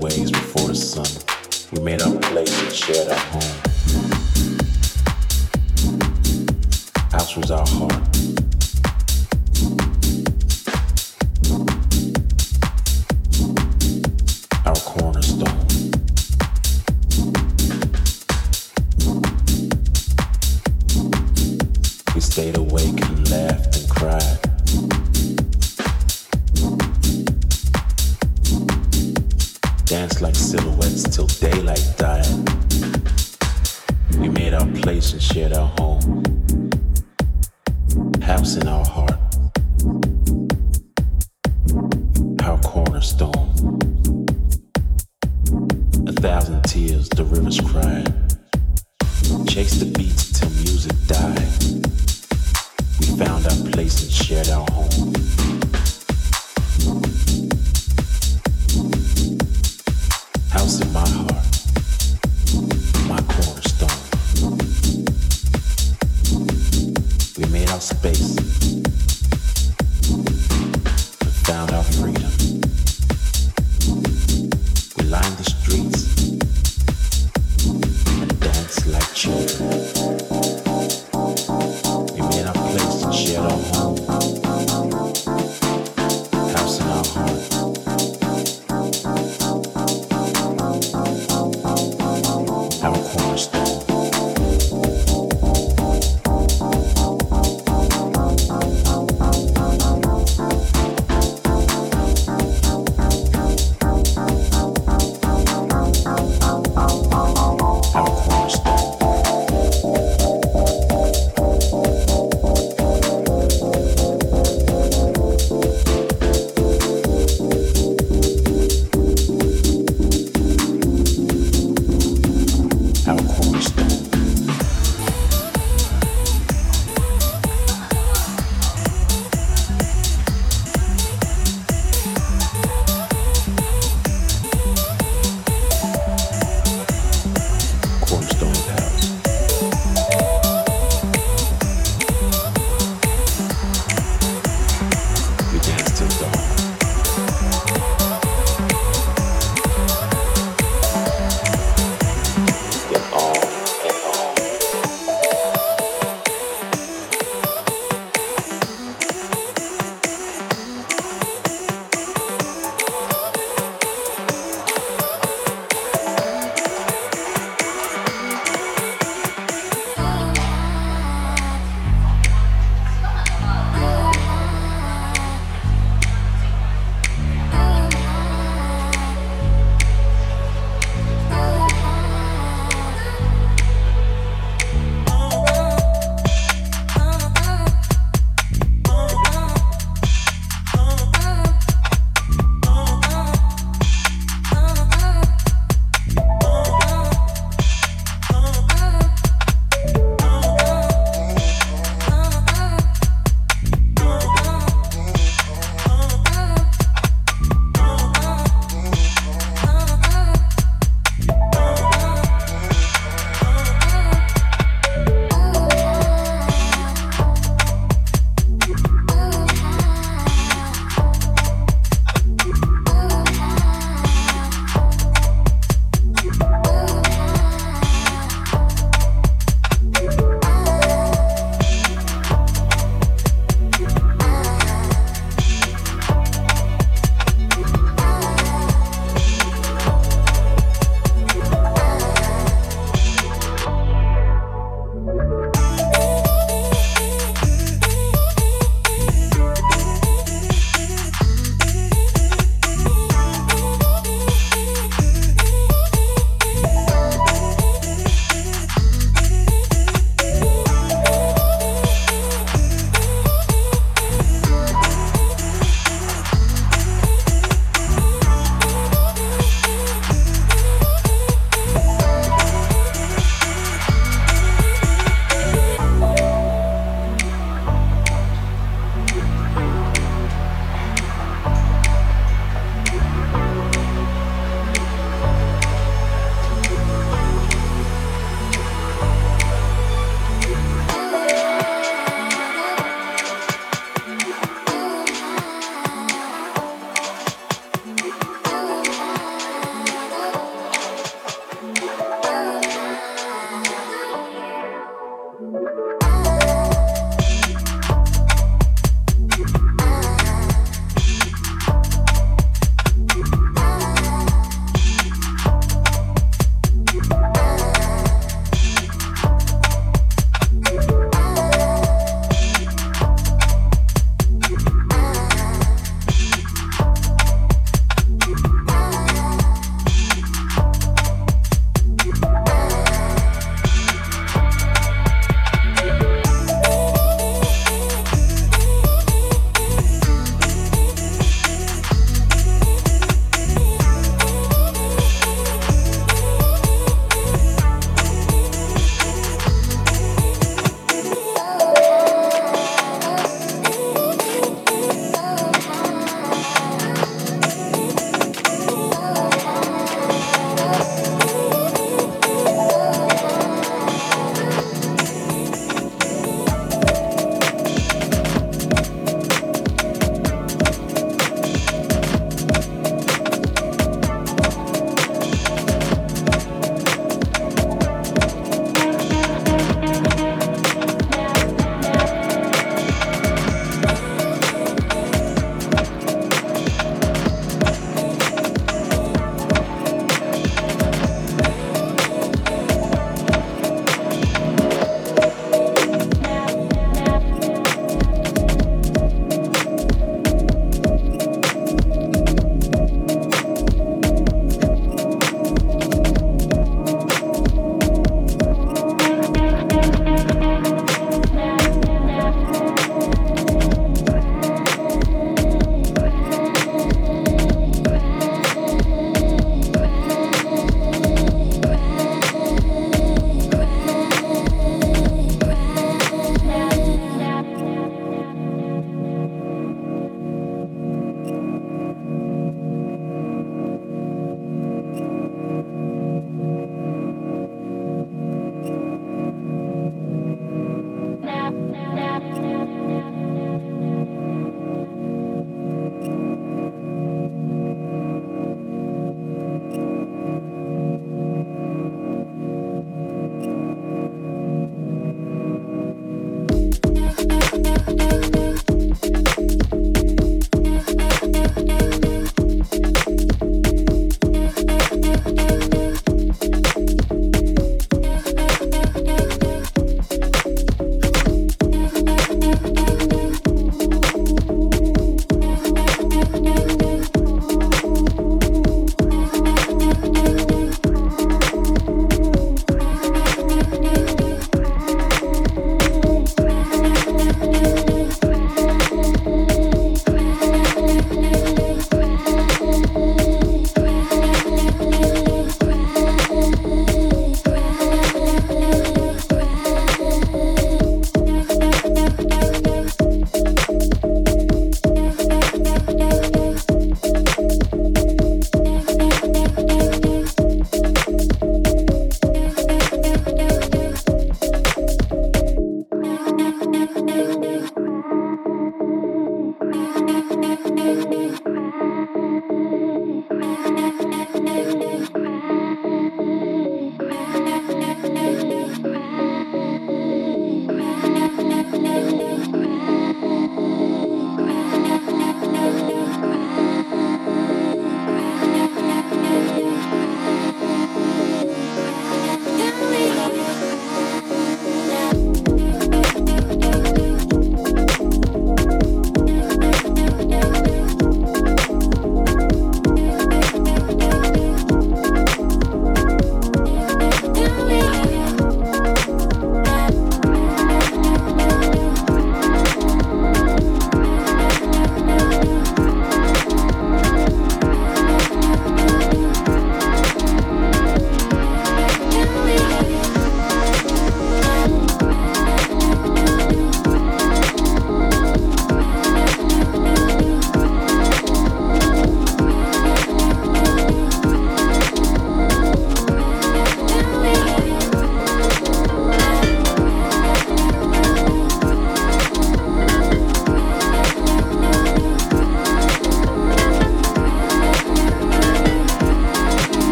ways before the sun. We made our place and shared our home. House was our heart.